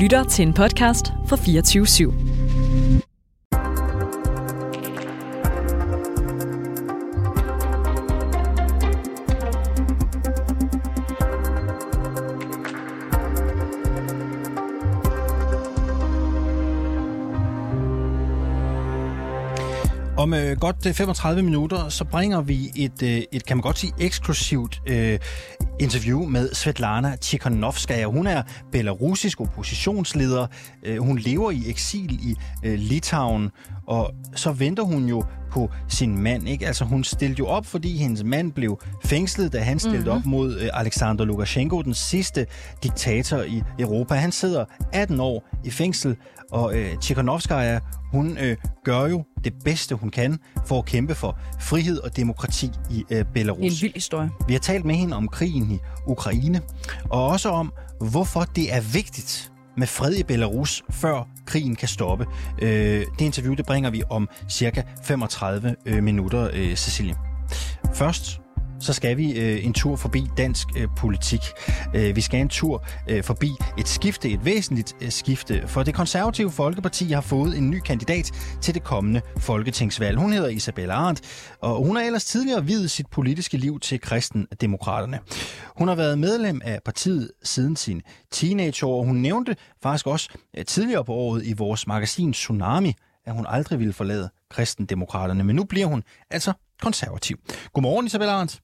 lytter til en podcast fra 24 /7. Om øh, godt øh, 35 minutter, så bringer vi et, øh, et kan man godt sige, eksklusivt øh, interview med Svetlana Tikhanovskaya. Hun er belarusisk oppositionsleder. Øh, hun lever i eksil i øh, Litauen, og så venter hun jo på sin mand. Ikke? Altså, hun stillede jo op, fordi hendes mand blev fængslet, da han stillede mm-hmm. op mod øh, Alexander Lukashenko, den sidste diktator i Europa. Han sidder 18 år i fængsel, og øh, Tikhanovskaya, hun øh, gør jo det bedste, hun kan for at kæmpe for frihed og demokrati i øh, Belarus. En vild historie. Vi har talt med hende om krigen i Ukraine, og også om, hvorfor det er vigtigt med fred i Belarus, før krigen kan stoppe. Øh, det interview, det bringer vi om cirka 35 øh, minutter, øh, Cecilie. Først så skal vi øh, en tur forbi dansk øh, politik. Øh, vi skal en tur øh, forbi et skifte, et væsentligt øh, skifte, for det konservative Folkeparti har fået en ny kandidat til det kommende folketingsvalg. Hun hedder Isabella Arndt, og hun har ellers tidligere videt sit politiske liv til kristendemokraterne. Hun har været medlem af partiet siden sin teenageår, og hun nævnte faktisk også øh, tidligere på året i vores magasin Tsunami, at hun aldrig ville forlade kristendemokraterne, men nu bliver hun altså konservativ. Godmorgen, Isabella Arndt.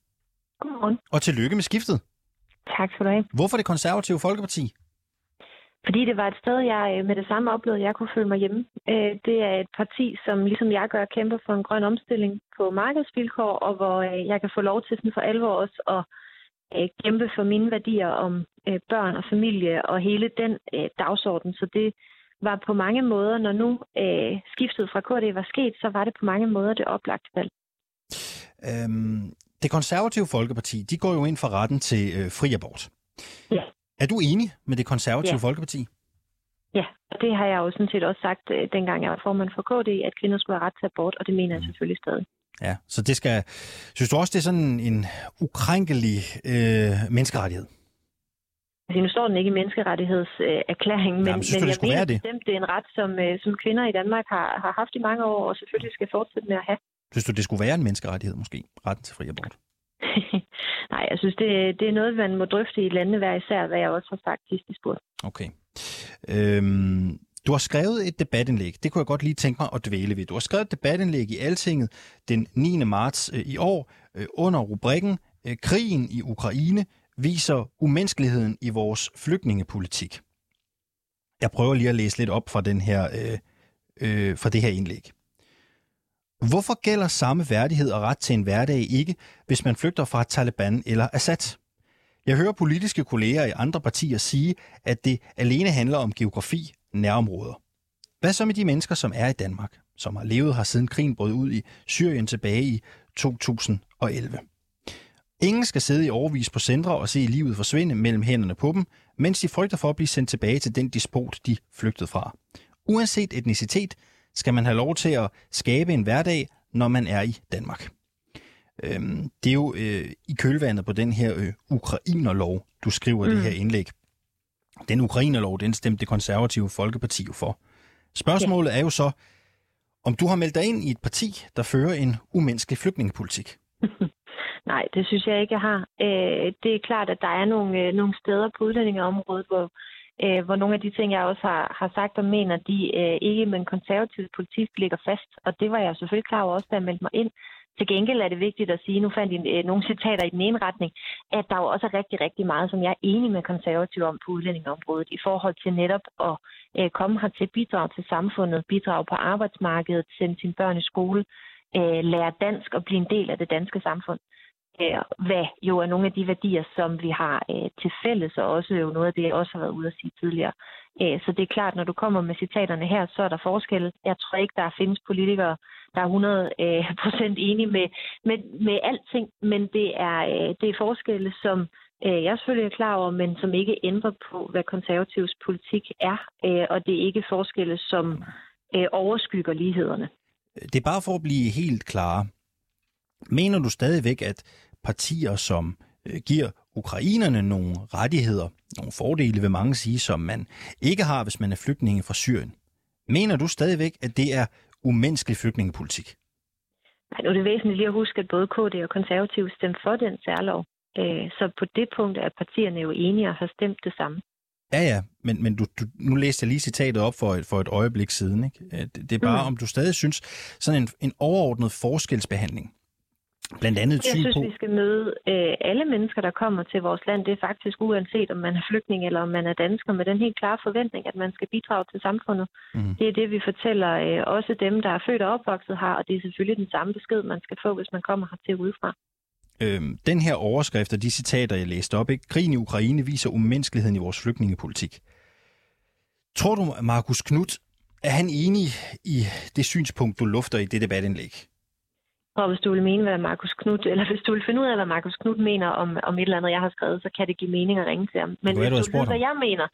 Godmorgen. Og tillykke med skiftet. Tak skal du have. Hvorfor det konservative Folkeparti? Fordi det var et sted, jeg øh, med det samme oplevede, at jeg kunne føle mig hjemme. Øh, det er et parti, som ligesom jeg gør, kæmper for en grøn omstilling på markedsvilkår, og hvor øh, jeg kan få lov til sådan for alvor også at kæmpe for mine værdier om børn og familie og hele den dagsorden. Så det var på mange måder, når nu skiftet fra KD var sket, så var det på mange måder det oplagte valg. Øhm, det konservative Folkeparti, de går jo ind for retten til øh, fri abort. Ja. Er du enig med det konservative ja. Folkeparti? Ja, og det har jeg jo sådan set også sagt, øh, dengang jeg var formand for KD, at kvinder skulle have ret til abort, og det mener jeg mm. selvfølgelig stadig. Ja, så det skal... Synes du også, det er sådan en ukrænkelig øh, menneskerettighed? Altså, nu står den ikke i menneskerettighedserklæringen, men, men, men jeg mener det? bestemt, det er en ret, som, øh, som kvinder i Danmark har, har haft i mange år, og selvfølgelig skal fortsætte med at have. Synes du, det skulle være en menneskerettighed måske, retten til fri abort? Nej, jeg synes, det, det er noget, man må drøfte i landene hver især, hvad jeg også har sagt sidst i spurgt. Okay. Øhm, du har skrevet et debatindlæg. Det kunne jeg godt lige tænke mig at dvæle ved. Du har skrevet et debatindlæg i Altinget den 9. marts øh, i år øh, under rubrikken øh, Krigen i Ukraine viser umenneskeligheden i vores flygtningepolitik. Jeg prøver lige at læse lidt op fra, den her, øh, øh, fra det her indlæg. Hvorfor gælder samme værdighed og ret til en hverdag ikke, hvis man flygter fra Taliban eller Assad? Jeg hører politiske kolleger i andre partier sige, at det alene handler om geografi, nærområder. Hvad så med de mennesker, som er i Danmark, som har levet her siden krigen brød ud i Syrien tilbage i 2011? Ingen skal sidde i overvis på centre og se livet forsvinde mellem hænderne på dem, mens de frygter for at blive sendt tilbage til den despot, de flygtede fra. Uanset etnicitet, skal man have lov til at skabe en hverdag, når man er i Danmark. Øhm, det er jo øh, i kølvandet på den her øh, ukrainerlov, du skriver mm. det her indlæg. Den ukrainerlov, den stemte det konservative Folkeparti jo for. Spørgsmålet ja. er jo så, om du har meldt dig ind i et parti, der fører en umenneskelig flygtningepolitik. Nej, det synes jeg ikke, jeg har. Øh, det er klart, at der er nogle, øh, nogle steder på udlændingeområdet, hvor øh, hvor nogle af de ting, jeg også har, har sagt og mener, de øh, ikke med en konservativ politik ligger fast. Og det var jeg selvfølgelig klar over også, da jeg meldte mig ind. Til gengæld er det vigtigt at sige, nu fandt I øh, nogle citater i den ene retning, at der jo også er rigtig, rigtig meget, som jeg er enig med konservativ om på udlændingeområdet, i forhold til netop at øh, komme her til bidrag til samfundet, bidrage på arbejdsmarkedet, sende sine børn i skole, øh, lære dansk og blive en del af det danske samfund øh, hvad jo er nogle af de værdier, som vi har øh, til fælles, og også jo noget af det, jeg også har været ude at sige tidligere. Øh, så det er klart, når du kommer med citaterne her, så er der forskel. Jeg tror ikke, der findes politikere, der er 100 øh, procent enige med, med, med alting, men det er, øh, det er forskelle, som øh, jeg selvfølgelig er klar over, men som ikke ændrer på, hvad konservativs politik er, øh, og det er ikke forskelle, som øh, overskygger lighederne. Det er bare for at blive helt klar. Mener du stadigvæk, at partier, som øh, giver ukrainerne nogle rettigheder, nogle fordele, vil mange sige, som man ikke har, hvis man er flygtninge fra Syrien. Mener du stadigvæk, at det er umenneskelig flygtningepolitik? Nej, nu er det væsentligt lige at huske, at både KD og konservative stemte for den særlov. Øh, så på det punkt er partierne jo enige og har stemt det samme. Ja, ja, men, men du, du, nu læste jeg lige citatet op for et, for et øjeblik siden. Ikke? Øh, det, det er bare, mm. om du stadig synes, sådan en, en overordnet forskelsbehandling, blandt andet Jeg synes, på... vi skal møde øh, alle mennesker, der kommer til vores land. Det er faktisk uanset, om man er flygtning eller om man er dansker, med den helt klare forventning, at man skal bidrage til samfundet. Mm. Det er det, vi fortæller øh, også dem, der er født og opvokset her, og det er selvfølgelig den samme besked, man skal få, hvis man kommer hertil udefra. Øhm, den her overskrift og de citater, jeg læste op, ikke? krigen i Ukraine viser umenneskeligheden i vores flygtningepolitik. Tror du, Markus Knudt, er han enig i det synspunkt, du lufter i det debatindlæg? Og hvis du vil mene, hvad Markus Knudt, eller hvis du vil finde ud af, hvad Markus Knudt mener om, om et eller andet, jeg har skrevet, så kan det give mening at ringe til ham. Men Hvad hvis du ved, hvad jeg mener,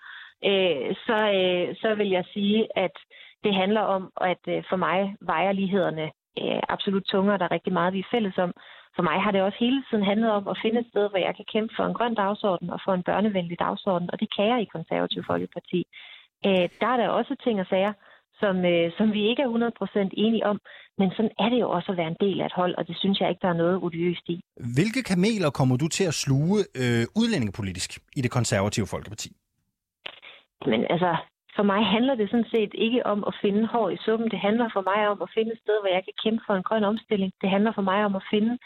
øh, så, øh, så vil jeg sige, at det handler om, at øh, for mig vejer lighederne øh, absolut tungere. Der er rigtig meget, vi er fælles om. For mig har det også hele tiden handlet om at finde et sted, hvor jeg kan kæmpe for en grøn dagsorden og for en børnevenlig dagsorden, og det kan jeg i Konservativ Folkeparti. Øh, der er der også ting og sager, som, øh, som vi ikke er 100% enige om, men sådan er det jo også at være en del af et hold, og det synes jeg ikke, der er noget odiøst i. Hvilke kameler kommer du til at sluge øh, udlændingepolitisk i det konservative Folkeparti? Men altså, for mig handler det sådan set ikke om at finde hår i suppen. Det handler for mig om at finde et sted, hvor jeg kan kæmpe for en grøn omstilling. Det handler for mig om at finde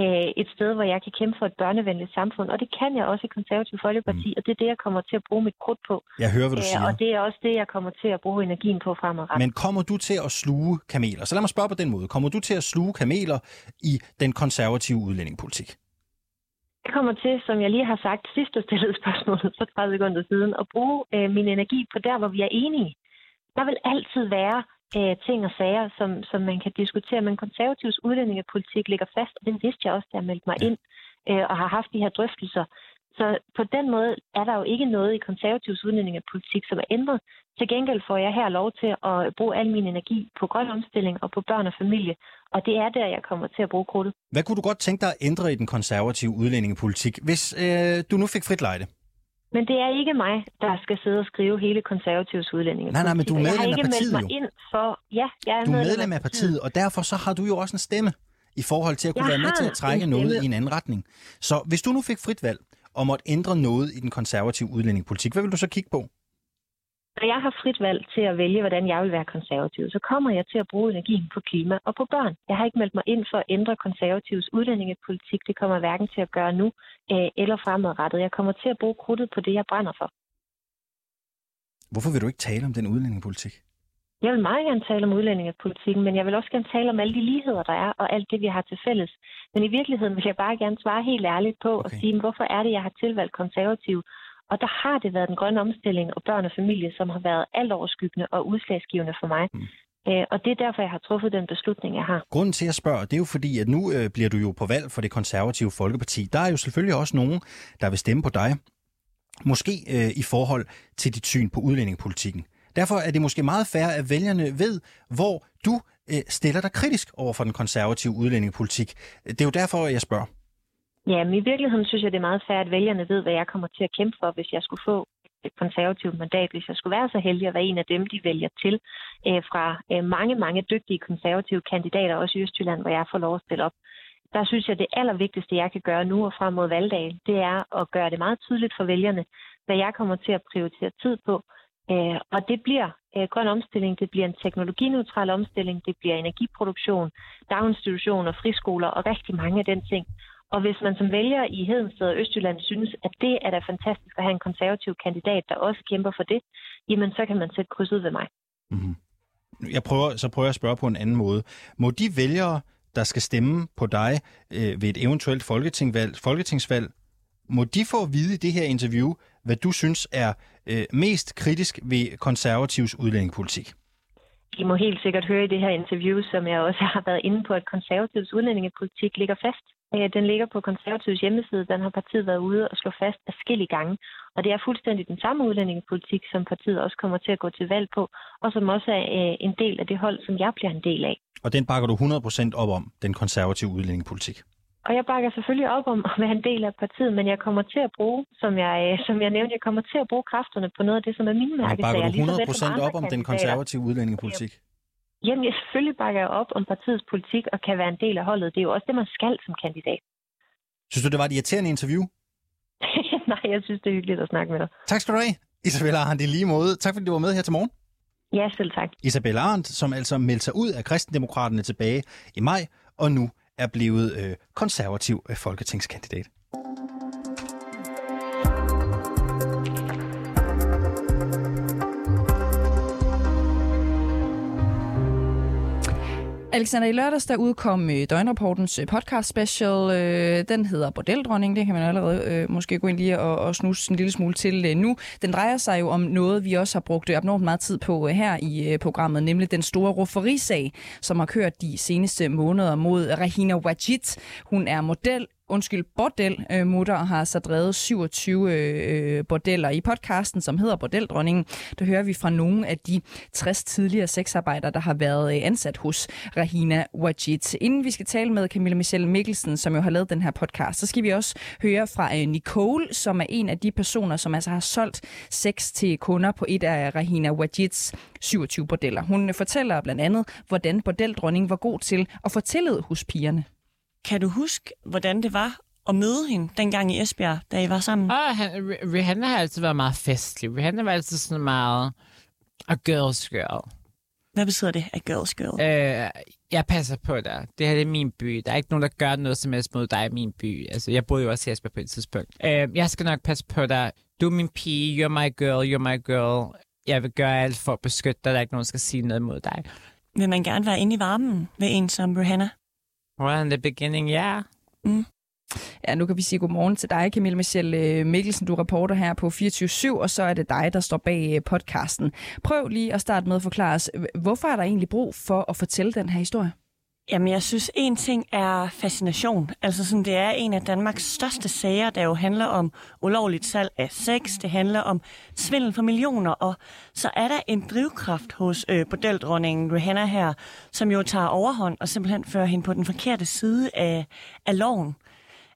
øh, et sted, hvor jeg kan kæmpe for et børnevenligt samfund. Og det kan jeg også i Konservativ Folkeparti, mm. og det er det, jeg kommer til at bruge mit krudt på. Jeg hører, hvad du Øh, siger. og det er også det, jeg kommer til at bruge energien på fremadrettet. Men kommer du til at sluge kameler? Så lad mig spørge på den måde. Kommer du til at sluge kameler i den konservative udlændingepolitik? Jeg kommer til, som jeg lige har sagt sidst, du stillede spørgsmålet for 30 sekunder siden, at bruge øh, min energi på der, hvor vi er enige. Der vil altid være øh, ting og sager, som, som man kan diskutere, men konservativs udlændingepolitik ligger fast, og det vidste jeg også, da jeg meldte mig Ja. ind øh, og har haft de her drøftelser. Så på den måde er der jo ikke noget i konservativs udlændingepolitik, som er ændret. Til gengæld får jeg her lov til at bruge al min energi på grøn omstilling og på børn og familie, og det er der, jeg kommer til at bruge krudtet. Hvad kunne du godt tænke dig at ændre i den konservative udlændingepolitik, hvis øh, du nu fik frit lejde? Men det er ikke mig, der skal sidde og skrive hele konservativs udlændingepolitik. Nej, nej, men du er Og jeg har medlem af ikke partiet mig jo. ind for... Ja, jeg er Du er medlem af partiet, og derfor så har du jo også en stemme i forhold til at kunne Jeg være med til at trække noget i en anden retning. Så hvis du nu fik frit valg og måtte ændre noget i den konservative udlændingepolitik, hvad vil du så kigge på? Når jeg har frit valg til at vælge, hvordan jeg vil være konservativ, så kommer jeg til at bruge energien på klima og på børn. Jeg har ikke meldt mig ind for at ændre konservativs udlændingepolitik. Det kommer hverken til at gøre nu øh, eller fremadrettet. Jeg kommer til at bruge krudtet på det, jeg brænder for. Hvorfor vil du ikke tale om den udlændingepolitik? Jeg vil meget gerne tale om udlændingepolitikken, men jeg vil også gerne tale om alle de ligheder, der er, og alt det, vi har til fælles. Men i virkeligheden vil jeg bare gerne svare helt ærligt på okay. og sige, hvorfor er det, jeg har tilvalgt konservativ? Og der har det været den grønne omstilling og børn og familie, som har været alt overskyggende og udslagsgivende for mig. Mm. Øh, og det er derfor, jeg har truffet den beslutning, jeg har. Grunden til, at jeg spørger, det er jo fordi, at nu øh, bliver du jo på valg for det konservative Folkeparti. Der er jo selvfølgelig også nogen, der vil stemme på dig. Måske øh, i forhold til dit syn på udlændingepolitikken. Derfor er det måske meget fair, at vælgerne ved, hvor du øh, stiller dig kritisk over for den konservative udlændingepolitik. Det er jo derfor, jeg spørger. Ja, men i virkeligheden synes jeg, det er meget fair, at vælgerne ved, hvad jeg kommer til at kæmpe for, hvis jeg skulle få et konservativt mandat, hvis jeg skulle være så heldig at være en af dem, de vælger til øh, fra øh, mange, mange dygtige konservative kandidater, også i Østjylland, hvor jeg får lov at stille op. Der synes jeg, det allervigtigste, jeg kan gøre nu og frem mod valgdagen, det er at gøre det meget tydeligt for vælgerne, hvad jeg kommer til at prioritere tid på. Øh, og det bliver øh, grøn omstilling, det bliver en teknologineutral omstilling, det bliver energiproduktion, daginstitutioner, friskoler og rigtig mange af den ting. Og hvis man som vælger i Hedensted og Østjylland synes, at det er da fantastisk at have en konservativ kandidat, der også kæmper for det, jamen så kan man sætte kryds ud ved mig. Mm-hmm. Jeg prøver, så prøver jeg at spørge på en anden måde. Må de vælgere, der skal stemme på dig øh, ved et eventuelt folketingsvalg, folketingsvalg, må de få at vide i det her interview, hvad du synes er øh, mest kritisk ved konservativs udlændingepolitik? I må helt sikkert høre i det her interview, som jeg også har været inde på, at konservativs udlændingepolitik ligger fast. Øh, Den ligger på konservativs hjemmeside. Den har partiet været ude og slå fast afskillige gange. Og det er fuldstændig den samme udlændingepolitik, som partiet også kommer til at gå til valg på, og som også er øh, en del af det hold, som jeg bliver en del af. Og den bakker du 100% op om, den konservative udlændingepolitik. og jeg bakker selvfølgelig op om at være en del af partiet, men jeg kommer til at bruge, som jeg, øh, som jeg nævnte, jeg kommer til at bruge kræfterne på noget af det, som er mine mærkesager. Bakker du 100% op om den konservative udlændingepolitik? Jamen, jeg selvfølgelig bakker jeg op om partiets politik og kan være en del af holdet. Det er jo også det, man skal som kandidat. Synes du, det var et irriterende interview? Nej, jeg synes, det er hyggeligt at snakke med dig. Tak skal du have, Isabella Arndt, i lige måde. Tak fordi du var med her til morgen. Ja, selv tak. Isabella Arndt, som altså meldte sig ud af kristendemokraterne tilbage i maj, og nu er blevet øh, konservativ øh, folketingskandidat. Alexander, i lørdags der udkom øh, Døgnrapportens øh, podcast special. Øh, den hedder Bordeldronning. Det kan man allerede øh, måske gå ind lige og, og snuse en lille smule til øh, nu. Den drejer sig jo om noget, vi også har brugt øh, abnormt meget tid på øh, her i øh, programmet, nemlig den store rufferisag, som har kørt de seneste måneder mod Rahina Wajid. Hun er model, undskyld, bordel øh, mutter har så drevet 27 øh, øh, bordeller. I podcasten, som hedder Bordeldronningen, der hører vi fra nogle af de 60 tidligere sexarbejdere, der har været øh, ansat hos Rahina Wajid. Inden vi skal tale med Camilla Michelle Mikkelsen, som jo har lavet den her podcast, så skal vi også høre fra øh, Nicole, som er en af de personer, som altså har solgt sex til kunder på et af Rahina Wajids 27 bordeller. Hun fortæller blandt andet, hvordan bordeldronningen var god til at fortælle hos pigerne. Kan du huske, hvordan det var at møde hende dengang i Esbjerg, da I var sammen? Og han, Rihanna har altid været meget festlig. Rihanna var altid sådan meget a girl's girl. Hvad betyder det, a girl's girl? Øh, jeg passer på dig. Det her det er min by. Der er ikke nogen, der gør noget som helst mod dig i min by. Altså, jeg boede jo også i Esbjerg på et tidspunkt. Øh, jeg skal nok passe på dig. Du er min pige. You're my girl. You're my girl. Jeg vil gøre alt for at beskytte dig. Der er ikke nogen, der skal sige noget mod dig. Vil man gerne være inde i varmen ved en som Rihanna? Well, in the beginning, yeah. Mm. Ja, nu kan vi sige godmorgen til dig, Camille Michelle øh, Mikkelsen. Du er reporter her på 24 og så er det dig, der står bag øh, podcasten. Prøv lige at starte med at forklare os, hvorfor er der egentlig brug for at fortælle den her historie? Jamen, jeg synes, en ting er fascination. Altså, sådan, det er en af Danmarks største sager, der jo handler om ulovligt salg af sex. Det handler om svindel for millioner. Og så er der en drivkraft hos øh, bordeldronningen Rihanna her, som jo tager overhånd og simpelthen fører hende på den forkerte side af, af loven.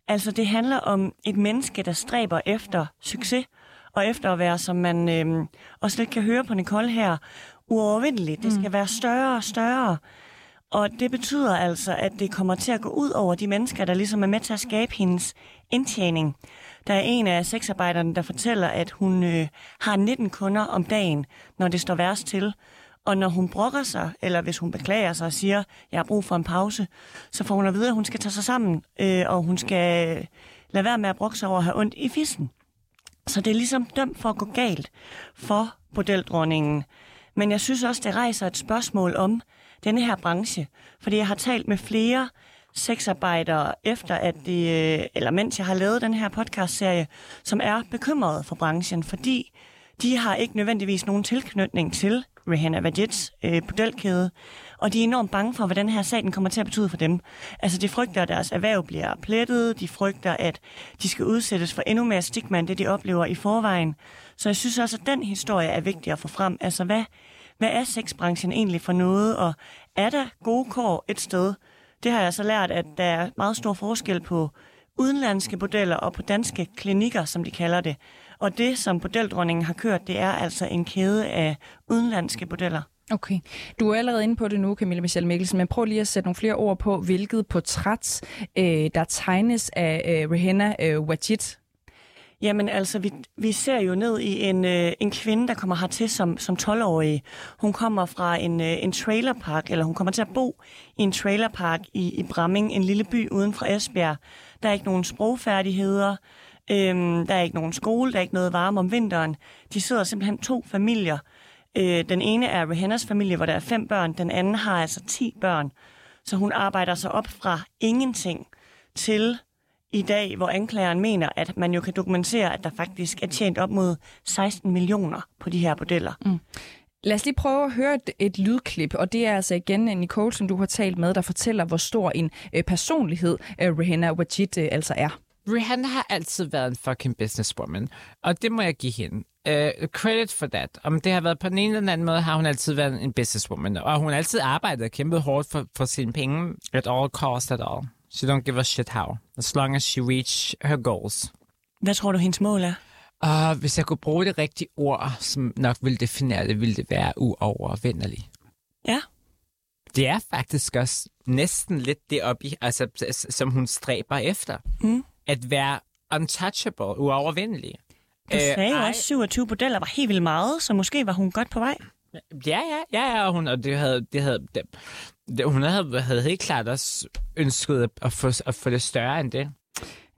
Altså, det handler om et menneske, der stræber efter succes, og efter at være, som man øh, også lidt kan høre på Nicole her, uovervindeligt. Det skal være større og større. Og det betyder altså, at det kommer til at gå ud over de mennesker, der ligesom er med til at skabe hendes indtjening. Der er en af sexarbejderne, der fortæller, at hun øh, har 19 kunder om dagen, når det står værst til. Og når hun brokker sig, eller hvis hun beklager sig og siger, jeg har brug for en pause, så får hun at vide, at hun skal tage sig sammen, øh, og hun skal lade være med at brokke sig over at have ondt i fissen. Så det er ligesom dømt for at gå galt for bordeldronningen. Men jeg synes også, det rejser et spørgsmål om denne her branche. Fordi jeg har talt med flere sexarbejdere efter at de, øh, eller mens jeg har lavet den her podcastserie, som er bekymrede for branchen, fordi de har ikke nødvendigvis nogen tilknytning til Rihanna Vajits øh, bordelkæde, og de er enormt bange for, hvad den her sag den kommer til at betyde for dem. Altså, de frygter, at deres erhverv bliver plettet, de frygter, at de skal udsættes for endnu mere stigma, end det de oplever i forvejen. Så jeg synes også, at den historie er vigtig at få frem. Altså, hvad, hvad er sexbranchen egentlig for noget, og er der gode kår et sted? Det har jeg så lært, at der er meget stor forskel på udenlandske bordeller og på danske klinikker, som de kalder det. Og det, som bordeldronningen har kørt, det er altså en kæde af udenlandske bordeller. Okay. Du er allerede inde på det nu, Camilla Michelle Mikkelsen, men prøv lige at sætte nogle flere ord på, hvilket portræt, øh, der tegnes af øh, Rihanna øh, Wajid. Jamen altså, vi, vi ser jo ned i en, øh, en kvinde, der kommer hertil som, som 12-årig. Hun kommer fra en, øh, en trailerpark, eller hun kommer til at bo i en trailerpark i, i Bramming, en lille by uden for Esbjerg. Der er ikke nogen sprogfærdigheder, øhm, der er ikke nogen skole, der er ikke noget varme om vinteren. De sidder simpelthen to familier. Øh, den ene er Rihannas familie, hvor der er fem børn. Den anden har altså 10 børn. Så hun arbejder sig op fra ingenting til i dag, hvor anklageren mener, at man jo kan dokumentere, at der faktisk er tjent op mod 16 millioner på de her bordeller. Mm. Lad os lige prøve at høre et, et lydklip, og det er altså igen Nicole, som du har talt med, der fortæller, hvor stor en øh, personlighed øh, Rihanna Wajid øh, altså er. Rihanna har altid været en fucking businesswoman, og det må jeg give hende. Uh, credit for that. Om det har været på den ene eller den anden måde, har hun altid været en businesswoman, og hun har altid arbejdet og kæmpet hårdt for, for sine penge at all cost at all. She don't give a shit how. As long as she reach her goals. Hvad tror du, hendes mål er? Og hvis jeg kunne bruge det rigtige ord, som nok ville definere det, ville det være uovervindelig. Ja. Det er faktisk også næsten lidt det op i, altså, som hun stræber efter. Mm. At være untouchable, uovervindelig. Du Øh, sagde ej. også, 27 modeller var helt vildt meget, så måske var hun godt på vej. Ja, ja, ja, ja, og hun, og det havde, det havde, det, hun havde, havde helt klart også ønsket at få, at få det større end det.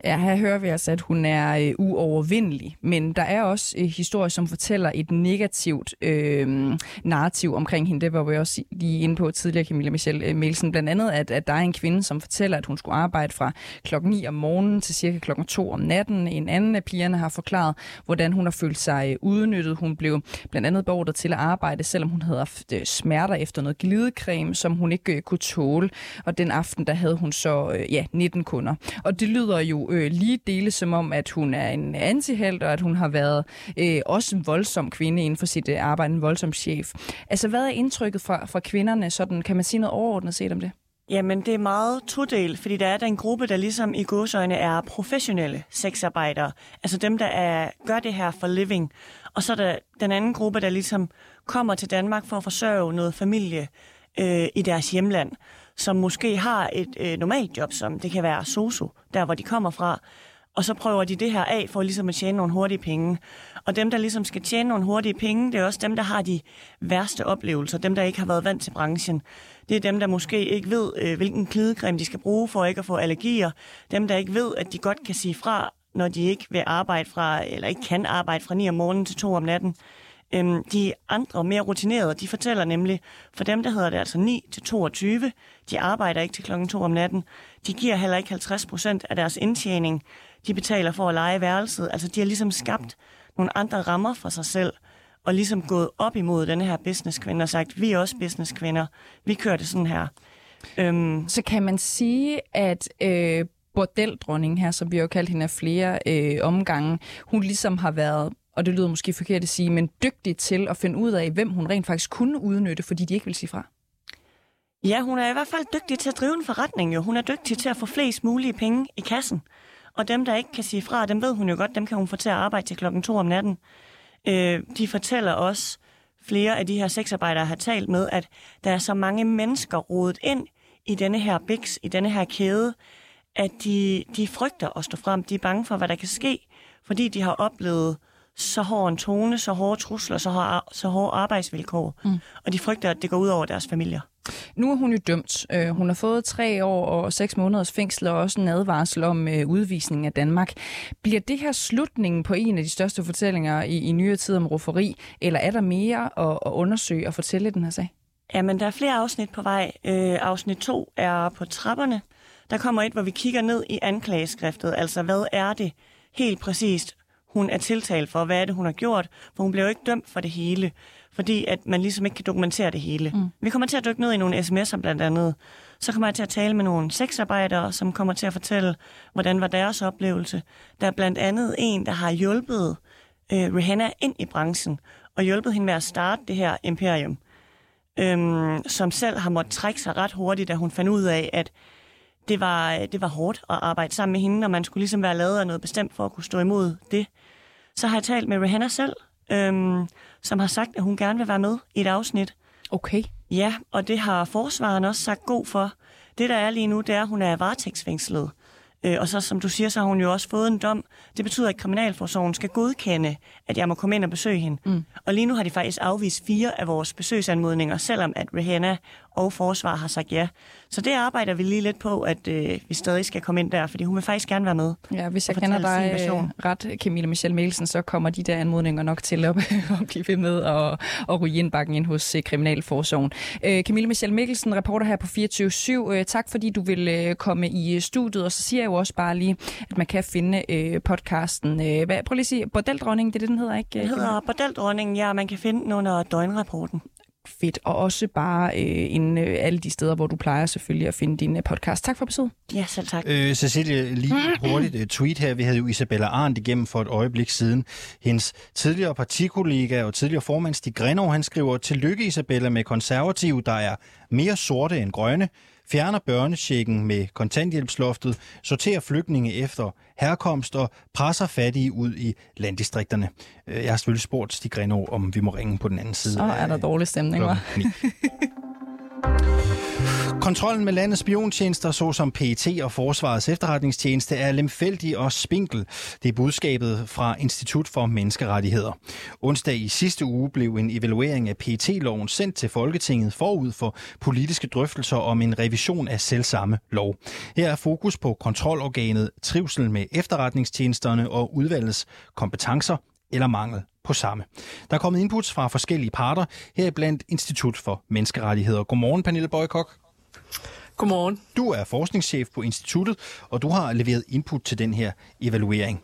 Ja, her hører vi altså, at hun er øh, uovervindelig, men der er også øh, historier, som fortæller et negativt øh, narrativ omkring hende. Det var vi også lige inde på tidligere, Camilla Michelle øh, Melsen. Blandt andet, at, at der er en kvinde, som fortæller, at hun skulle arbejde fra klokken 9 om morgenen til cirka klokken 2 om natten. En anden af pigerne har forklaret, hvordan hun har følt sig øh, udnyttet. Hun blev blandt andet beordret til at arbejde, selvom hun havde haft øh, smerter efter noget glidecreme, som hun ikke øh, kunne tåle. Og den aften, der havde hun så øh, ja, 19 kunder. Og det lyder jo øh, lige dele som om, at hun er en antihelt, og at hun har været øh, også en voldsom kvinde inden for sit øh, arbejde, en voldsom chef. Altså, hvad er indtrykket fra, fra kvinderne? Sådan, kan man sige noget overordnet set om det? Jamen, det er meget todelt, fordi der er den gruppe, der ligesom i godsøjne er professionelle sexarbejdere. Altså dem, der er, gør det her for living. Og så er der den anden gruppe, der ligesom kommer til Danmark for at forsørge noget familie øh, i deres hjemland, som måske har et øh, normalt job, som det kan være sosu, der hvor de kommer fra. Og så prøver de det her af for ligesom at tjene nogle hurtige penge. Og dem, der ligesom skal tjene nogle hurtige penge, det er også dem, der har de værste oplevelser. Dem, der ikke har været vant til branchen. Det er dem, der måske ikke ved, øh, hvilken glidecreme de skal bruge for ikke at få allergier. Dem, der ikke ved, at de godt kan sige fra, når de ikke vil arbejde fra, eller ikke kan arbejde fra 9 om morgenen til 2 om natten. Øhm, de andre, mere rutinerede, de fortæller nemlig, for dem der hedder det altså 9 til 22, de arbejder ikke til klokken 2 om natten. De giver heller ikke 50 procent af deres indtjening. De betaler for at lege værelset. Altså de har ligesom skabt nogle andre rammer for sig selv, og ligesom gået op imod den her businesskvinde og sagt, vi er også businesskvinder. Vi kører det sådan her. Øhm, Så kan man sige, at øh, bordeldronningen her, som vi har jo kaldt hende af flere øh, omgange, hun ligesom har været og det lyder måske forkert at sige, men dygtig til at finde ud af, hvem hun rent faktisk kunne udnytte, fordi de ikke vil sige fra. Ja, hun er i hvert fald dygtig til at drive en forretning jo. Hun er dygtig til at få flest mulige penge i kassen. Og dem, der ikke kan sige fra, dem ved hun jo godt, dem kan hun få til at arbejde til klokken to om natten. Øh, de fortæller også, flere af de her sexarbejdere har talt med, at der er så mange mennesker rodet ind i denne her biks, i denne her kæde, at de, de frygter at stå frem. De er bange for, hvad der kan ske, fordi de har oplevet så hård en tone, så hårde trusler, så hårde, så hårde arbejdsvilkår. Mm. Og de frygter, at det går ud over deres familier. Nu er hun jo dømt. Øh, Hun har fået tre år og seks måneders fængsel og også en advarsel om øh, udvisning af Danmark. Bliver det her slutningen på en af de største fortællinger i, i nyere tid om rufferi, eller er der mere at, at undersøge og fortælle i den her sag? Jamen, der er flere afsnit på vej. Øh, afsnit 2 er på trapperne. Der kommer et, hvor vi kigger ned i anklageskriftet. Altså, hvad er det helt præcist, hun er tiltalt for? Hvad er det, hun har gjort? For hun bliver jo ikke dømt for det hele, fordi at man ligesom ikke kan dokumentere det hele. Mm. Vi kommer til at dykke ned i nogle sms'er blandt andet. Så kommer jeg til at tale med nogle sexarbejdere, som kommer til at fortælle, hvordan var deres oplevelse. Der er blandt andet en, der har hjulpet øh, Rihanna ind i branchen, og hjulpet hende med at starte det her imperium øhm, som selv har måttet trække sig ret hurtigt, da hun fandt ud af, at det var, det var hårdt at arbejde sammen med hende, og man skulle ligesom være lavet af noget bestemt for at kunne stå imod det. Så har jeg talt med Rihanna selv, øhm, som har sagt, at hun gerne vil være med i et afsnit. Okay. Ja, og det har forsvaren også sagt god for. Det, der er lige nu, det er, at hun er varetægtsfængslet. Øh, og så, som du siger, så har hun jo også fået en dom. Det betyder, at Kriminalforsorgen skal godkende, at jeg må komme ind og besøge hende. Mm. Og lige nu har de faktisk afvist fire af vores besøgsanmodninger, selvom at Rihanna og Forsvar har sagt ja. Så det arbejder vi lige lidt på, at øh, vi stadig skal komme ind der, fordi hun vil faktisk gerne være med. Ja, hvis jeg og kender dig version. øh, ret, Camilla Michelle Melsen, så kommer de der anmodninger nok til at, at blive ved med at, at ryge indbakken ind hos øh, Kriminalforsorgen. Øh, Camilla Michelle Mikkelsen, reporter her på 24 øh, Tak fordi du vil øh, komme i øh, studiet, og så siger jeg jo også bare lige, at man kan finde øh, podcasten. Øh, hvad, prøv lige at sige, Bordeldronning, det er det, den hedder, ikke? Den hedder Bordeldronningen, ja, man kan finde den under døgnrapporten. Fedt, og også bare øh, inde øh, alle de steder, hvor du plejer selvfølgelig at finde din øh, podcast. Tak for besøget. Ja, selv tak. Øh, Cecilie, lige hurtigt uh, tweet her. Vi havde jo Isabella Arndt igennem for et øjeblik siden. Hendes tidligere partikollega og tidligere formand Stig Grenov, han skriver, Tillykke Isabella med konservative, der er mere sorte end grønne. Fjerner børnechecken med kontanthjælpsloftet, sorterer flygtninge efter herkomst og presser fattige ud i landdistrikterne. Øh, Jeg har selvfølgelig spurgt Stig Grenaa, om vi må ringe på den anden side. Så er der dårlig stemning, ni. Øhm, kontrollen med landets spiontjenester, såsom PET og Forsvarets efterretningstjeneste, er lemfældig og spinkel. Det er budskabet fra Institut for Menneskerettigheder. Onsdag i sidste uge blev en evaluering af PET-loven sendt til Folketinget forud for politiske drøftelser om en revision af selvsamme lov. Her er fokus på kontrolorganet, trivsel med efterretningstjenesterne og udvalgets kompetencer eller mangel på samme. Der er kommet inputs fra forskellige parter, heriblandt Institut for Menneskerettigheder. Godmorgen, Pernille Bøjkok. Godmorgen. Du er forskningschef på instituttet, og du har leveret input til den her evaluering.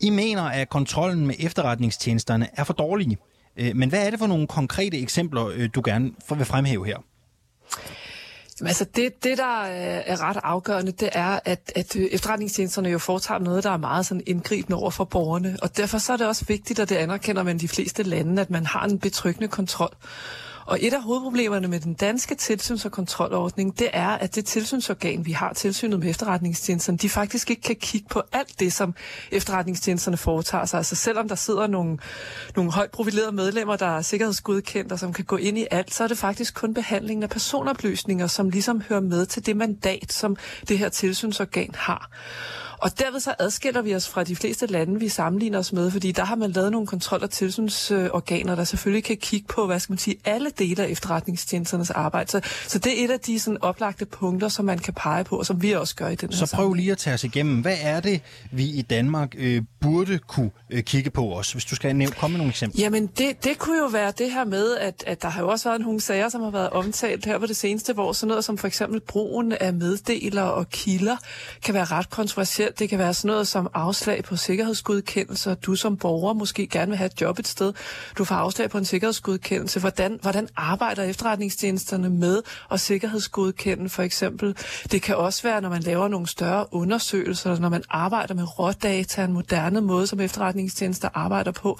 I mener, at kontrollen med efterretningstjenesterne er for dårlige. Øh, Men hvad er det for nogle konkrete eksempler, øh, du gerne vil fremhæve her? Jamen, Altså det, det, der er er ret afgørende, det er, at, at øh, efterretningstjenesterne jo foretager noget, der er meget sådan indgribende over for borgerne. Og derfor så er det også vigtigt, og det anerkender man de fleste lande, at man har en betryggende kontrol. Og et af hovedproblemerne med den danske tilsyns- og kontrolordning, det er, at det tilsynsorgan, vi har tilsynet med efterretningstjenesterne, de faktisk ikke kan kigge på alt det, som efterretningstjenesterne foretager sig. Altså selvom der sidder nogle, nogle højt profilerede medlemmer, der er sikkerhedsgodkendt og som kan gå ind i alt, så er det faktisk kun behandlingen af personoplysninger, som ligesom hører med til det mandat, som det her tilsynsorgan har. Og derved så adskiller vi os fra de fleste lande, vi sammenligner os med, fordi der har man lavet nogle kontrol- og tilsynsorganer, der selvfølgelig kan kigge på, hvad skal man sige, alle dele af efterretningstjenesternes arbejde. Så, så det er et af de sådan, oplagte punkter, som man kan pege på, og som vi også gør i den her Så prøv lige at tage os igennem. Hvad er det, vi i Danmark øh, burde kunne øh, kigge på os? Hvis du skal nævne, komme med nogle eksempler. Jamen, det, det kunne jo være det her med, at, at der har jo også været nogle sager, som har været omtalt her på det seneste, hvor sådan noget som for eksempel brugen af meddelere og kilder kan være ret kontroversielt. Det kan være sådan noget som afslag på sikkerhedsgodkendelser. Du som borger måske gerne vil have et job et sted. Du får afslag på en sikkerhedsgodkendelse. Hvordan, hvordan arbejder efterretningstjenesterne med at sikkerhedsgodkende for eksempel? Det kan også være, når man laver nogle større undersøgelser, når man arbejder med rådata, en moderne måde, som efterretningstjenester arbejder på.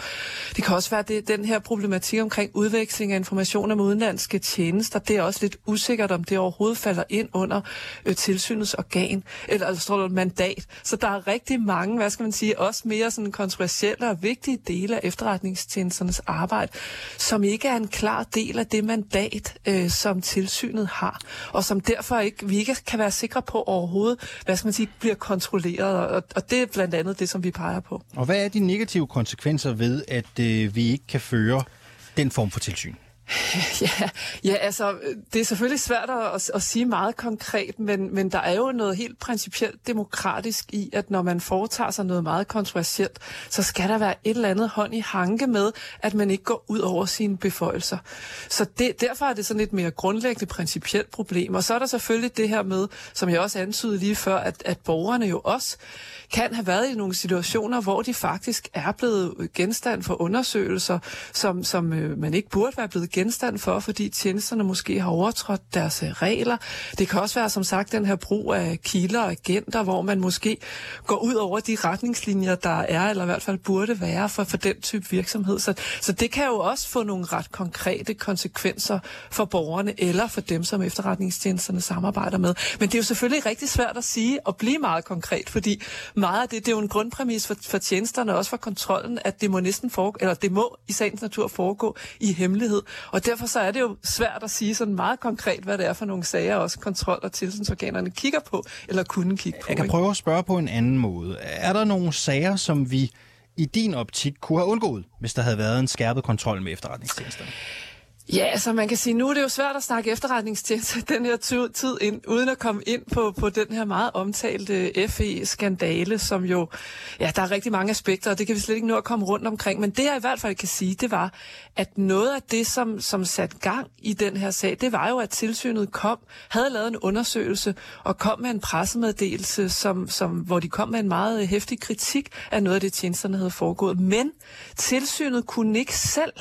Det kan også være det, den her problematik omkring udveksling af informationer med udenlandske tjenester. Det er også lidt usikkert, om det overhovedet falder ind under øh, tilsynets organ, eller, eller står der mandat. Så der er rigtig mange, hvad skal man sige, også mere sådan kontroversielle og vigtige dele af efterretningstjenesternes arbejde, som ikke er en klar del af det mandat, øh, som tilsynet har, og som derfor ikke, vi ikke kan være sikre på overhovedet, hvad skal man sige, bliver kontrolleret, og, og det er blandt andet det, som vi peger på. Og hvad er de negative konsekvenser ved, at øh, vi ikke kan føre den form for tilsyn? Ja, ja, altså, det er selvfølgelig svært at, at, at sige meget konkret, men, men der er jo noget helt principielt demokratisk i, at når man foretager sig noget meget kontroversielt, så skal der være et eller andet hånd i hanke med, at man ikke går ud over sine beføjelser. Så det, derfor er det sådan et mere grundlæggende principielt problem. Og så er der selvfølgelig det her med, som jeg også antydede lige før, at, at borgerne jo også kan have været i nogle situationer, hvor de faktisk er blevet genstand for undersøgelser, som, som øh, man ikke burde være blevet genstand for, fordi tjenesterne måske har overtrådt deres øh, regler. Det kan også være, som sagt, den her brug af kilder og agenter, hvor man måske går ud over de retningslinjer, der er, eller i hvert fald burde være for, for den type virksomhed. Så, så det kan jo også få nogle ret konkrete konsekvenser for borgerne, eller for dem, som efterretningstjenesterne samarbejder med. Men det er jo selvfølgelig rigtig svært at sige og blive meget konkret, fordi meget af det, det er jo en grundpræmis for, for tjenesterne, og også for kontrollen, at det må næsten foregå, eller det må i sagens natur foregå i hemmelighed. Og derfor så er det jo svært at sige sådan meget konkret, hvad det er for nogle sager, også kontrol- og tilsynsorganerne kigger på, eller kunne kigge på. Jeg kan ikke? prøve at spørge på en anden måde. Er der nogle sager, som vi i din optik kunne have undgået, hvis der havde været en skærpet kontrol med efterretningstjenesterne? Ja, altså man kan sige, nu er det jo svært at snakke efterretningstjeneste den her tid- tid ind, uden at komme ind på, på den her meget omtalte øh, FE-skandale, som jo, ja, der er rigtig mange aspekter, og det kan vi slet ikke nå at komme rundt omkring. Men det jeg i hvert fald kan sige, det var, at noget af det, som, som satte gang i den her sag, det var jo, at tilsynet kom, havde lavet en undersøgelse, og kom med en pressemeddelelse, som, som, hvor de kom med en meget øh, hæftig kritik af noget af det, tjenesterne havde foregået. Men tilsynet kunne ikke selv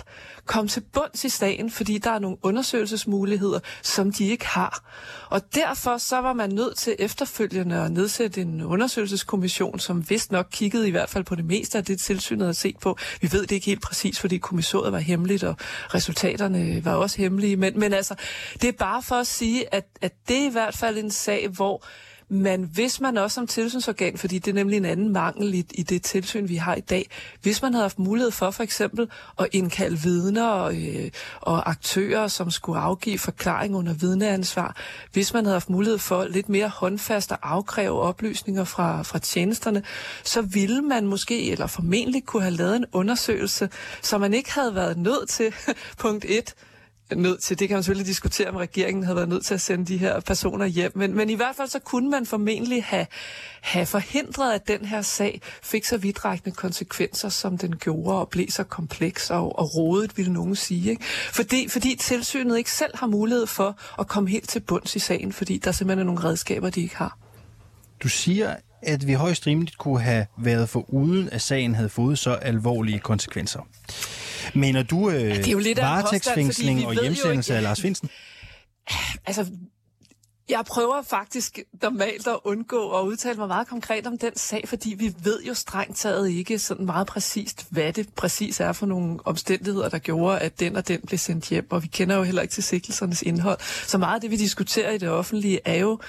komme til bunds i sagen, fordi der er nogle undersøgelsesmuligheder, som de ikke har. Og derfor så var man nødt til efterfølgende at nedsætte en undersøgelseskommission, som vist nok kiggede i hvert fald på det meste af det, tilsynet havde set på. Vi ved det ikke helt præcis, fordi kommissoriet var hemmeligt, og resultaterne var også hemmelige. Men, men altså, det er bare for at sige, at, at det er i hvert fald en sag, hvor men hvis man også som tilsynsorgan, fordi det er nemlig en anden mangel i, i det tilsyn, vi har i dag, hvis man havde haft mulighed for for eksempel at indkalde vidner og, øh, og aktører, som skulle afgive forklaring under vidneansvar, hvis man havde haft mulighed for lidt mere håndfast at afkræve oplysninger fra, fra tjenesterne, så ville man måske, eller formentlig kunne have lavet en undersøgelse, som man ikke havde været nødt til, punkt 1, nødt til. Det kan man selvfølgelig diskutere, om regeringen havde været nødt til at sende de her personer hjem. Men, men i hvert fald så kunne man formentlig have, have forhindret, at den her sag fik så vidtrækkende konsekvenser, som den gjorde, og blev så kompleks og, og rodet, ville nogen sige. Ikke? Fordi, fordi tilsynet ikke selv har mulighed for at komme helt til bunds i sagen, fordi der simpelthen er nogle redskaber, de ikke har. Du siger, at vi højst rimeligt kunne have været for uden, at sagen havde fået så alvorlige konsekvenser. Mener du øh, ja, det er jo lidt varetægtsfængsling og hjemsendelse af Lars Finsen? Altså, jeg prøver faktisk normalt at undgå at udtale mig meget konkret om den sag, fordi vi ved jo strengt taget ikke sådan meget præcist, hvad det præcis er for nogle omstændigheder, der gjorde, at den og den blev sendt hjem, og vi kender jo heller ikke til sikkelsernes indhold. Så meget af det, vi diskuterer i det offentlige, er jo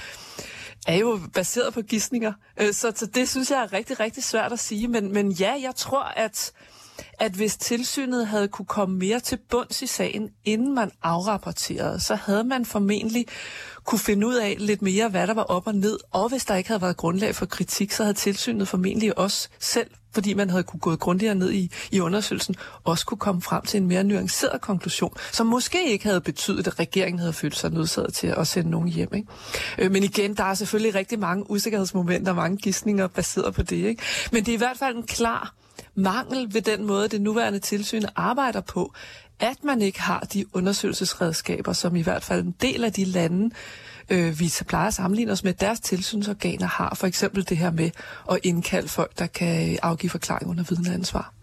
er jo baseret på gissninger. Øh, så, så det synes jeg er rigtig, rigtig svært at sige. Men, men ja, jeg tror, at at hvis tilsynet havde kunne komme mere til bunds i sagen, inden man afrapporterede, så havde man formentlig kunne finde ud af lidt mere, hvad der var op og ned. Og hvis der ikke havde været grundlag for kritik, så havde tilsynet formentlig også selv, fordi man havde kunne gå grundigere ned i, i undersøgelsen, også kunne komme frem til en mere nuanceret konklusion, som måske ikke havde betydet, at regeringen havde følt sig nødsaget til at sende nogen hjem. Ikke? Øh, men igen, der er selvfølgelig rigtig mange usikkerhedsmomenter, mange gissninger baseret på det. Ikke? Men det er i hvert fald en klar mangel ved den måde, det nuværende tilsyn arbejder på, at man ikke har de undersøgelsesredskaber, som i hvert fald en del af de lande, øh, vi plejer at sammenligne os med, deres tilsynsorganer har. For eksempel det her med at indkalde folk, der kan afgive forklaring under vidneansvar.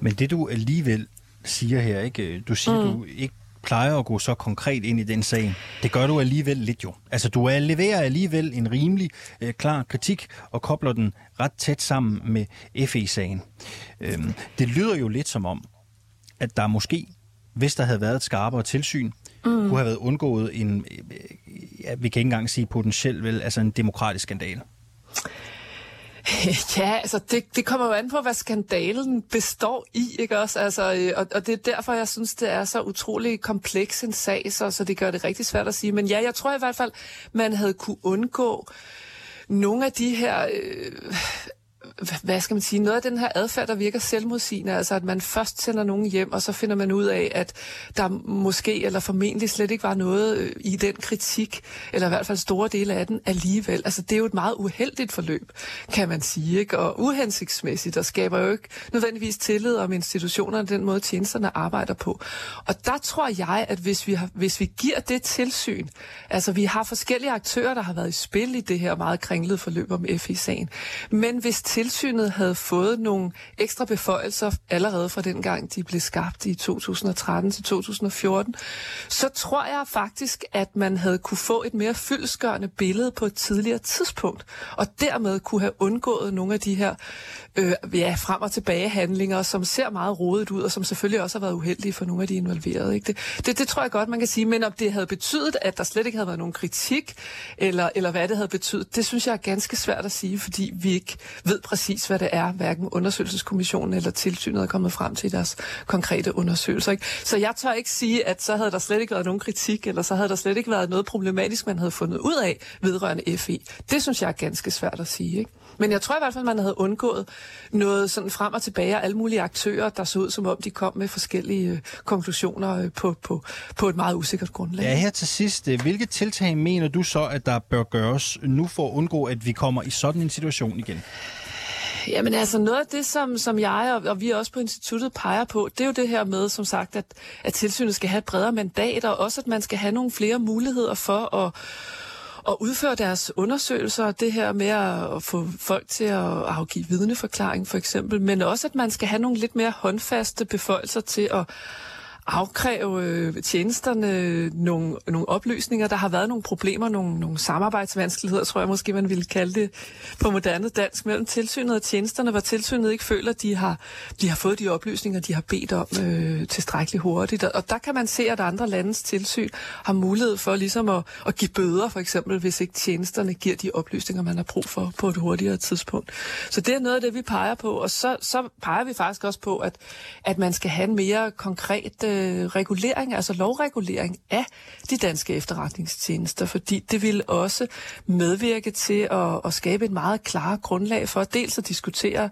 Men det du alligevel siger her, ikke? Du siger, mm. du ikke plejer at gå så konkret ind i den sag. Det gør du alligevel lidt jo. Altså, du leverer alligevel en rimelig øh, klar kritik og kobler den ret tæt sammen med FE-sagen. Øhm, det lyder jo lidt som om, at der måske, hvis der havde været et skarpere tilsyn, mm. kunne have været undgået en, ja, vi kan ikke engang sige potentielt vel, altså en demokratisk skandal. Ja, altså det, det kommer jo an på, hvad skandalen består i, ikke også? Altså, øh, og, og det er derfor, jeg synes, det er så utrolig kompleks en sag, så, så det gør det rigtig svært at sige. Men ja, jeg tror i hvert fald, man havde kunne undgå nogle af de her øh, hvad skal man sige, noget af den her adfærd, der virker selvmodsigende, altså at man først sender nogen hjem, og så finder man ud af, at der måske eller formentlig slet ikke var noget øh, i den kritik, eller i hvert fald store dele af den alligevel. Altså det er jo et meget uheldigt forløb, kan man sige, ikke? og uhensigtsmæssigt, og skaber jo ikke nødvendigvis tillid om institutionerne den måde, tjenesterne arbejder på. Og der tror jeg, at hvis vi, har, hvis vi giver det tilsyn, altså vi har forskellige aktører, der har været i spil i det her meget kringlede forløb om FI-sagen, men hvis til tilsynet havde fået nogle ekstra beføjelser allerede fra den gang, de blev skabt i 2013 til 2014, så tror jeg faktisk, at man havde kunne få et mere fyldesgørende billede på et tidligere tidspunkt, og dermed kunne have undgået nogle af de her øh, ja, frem og tilbagehandlinger, som ser meget rodet ud, og som selvfølgelig også har været uheldige for nogle af de involverede. Ikke? Det, det, det tror jeg godt, man kan sige. Men om det havde betydet, at der slet ikke havde været nogen kritik, eller, eller hvad det havde betydet, det synes jeg er ganske svært at sige, fordi vi ikke ved præcis, præcis, hvad det er, hverken undersøgelseskommissionen eller tilsynet er kommet frem til i deres konkrete undersøgelser. Ikke? Så jeg tør ikke sige, at så havde der slet ikke været nogen kritik, eller så havde der slet ikke været noget problematisk, man havde fundet ud af vedrørende FE. Det synes jeg er ganske svært at sige. Ikke? Men jeg tror i hvert fald, man havde undgået noget sådan frem og tilbage af alle mulige aktører, der så ud som om, de kom med forskellige øh, konklusioner øh, på, på, på et meget usikkert grundlag. Ja, her til sidst. Øh, hvilke tiltag mener du så, at der bør gøres nu for at undgå, at vi kommer i sådan en situation igen? Jamen altså noget af det, som, som jeg og, og vi også på instituttet peger på, det er jo det her med, som sagt, at, at tilsynet skal have et bredere mandat, og også at man skal have nogle flere muligheder for at at udføre deres undersøgelser, det her med at få folk til at afgive vidneforklaring for eksempel, men også at man skal have nogle lidt mere håndfaste beføjelser til at afkræve øh, tjenesterne nogle, nogle oplysninger. Der har været nogle problemer, nogle, nogle samarbejdsvanskeligheder, tror jeg måske, man ville kalde det på moderne dansk, mellem tilsynet og tjenesterne, hvor tilsynet ikke føler, at de har, de har fået de oplysninger, de har bedt om øh, tilstrækkeligt hurtigt. Og der kan man se, at andre landes tilsyn har mulighed for ligesom at, at give bøder, for eksempel, hvis ikke tjenesterne giver de oplysninger, man har brug for på et hurtigere tidspunkt. Så det er noget af det, vi peger på. Og så, så peger vi faktisk også på, at, at man skal have en mere konkret øh, Øh, regulering, altså lovregulering af de danske efterretningstjenester, fordi det vil også medvirke til at, at skabe et meget klart grundlag for dels at diskutere,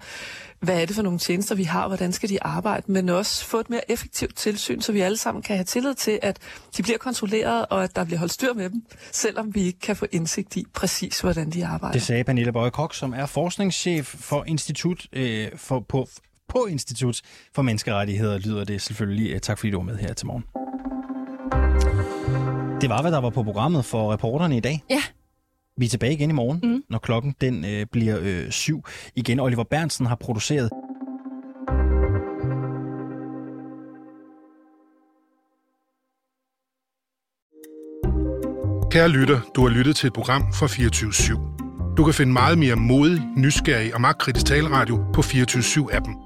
hvad er det for nogle tjenester, vi har, og hvordan skal de arbejde, men også få et mere effektivt tilsyn, så vi alle sammen kan have tillid til, at de bliver kontrolleret, og at der bliver holdt styr med dem, selvom vi ikke kan få indsigt i præcis, hvordan de arbejder. Det sagde Pernille Bøje Kok, som er forskningschef for Institut øh, for, på, på Institut for Menneskerettigheder, lyder det selvfølgelig. Tak fordi du var med her til morgen. Det var, hvad der var på programmet for reporterne i dag. Ja. Vi er tilbage igen i morgen, mm. når klokken den øh, bliver øh, syv. Igen, Oliver Bernsen har produceret. Kære lytter, du har lyttet til et program fra 24 /7. Du kan finde meget mere modig, nysgerrig og magtkritisk taleradio på 24 7 appen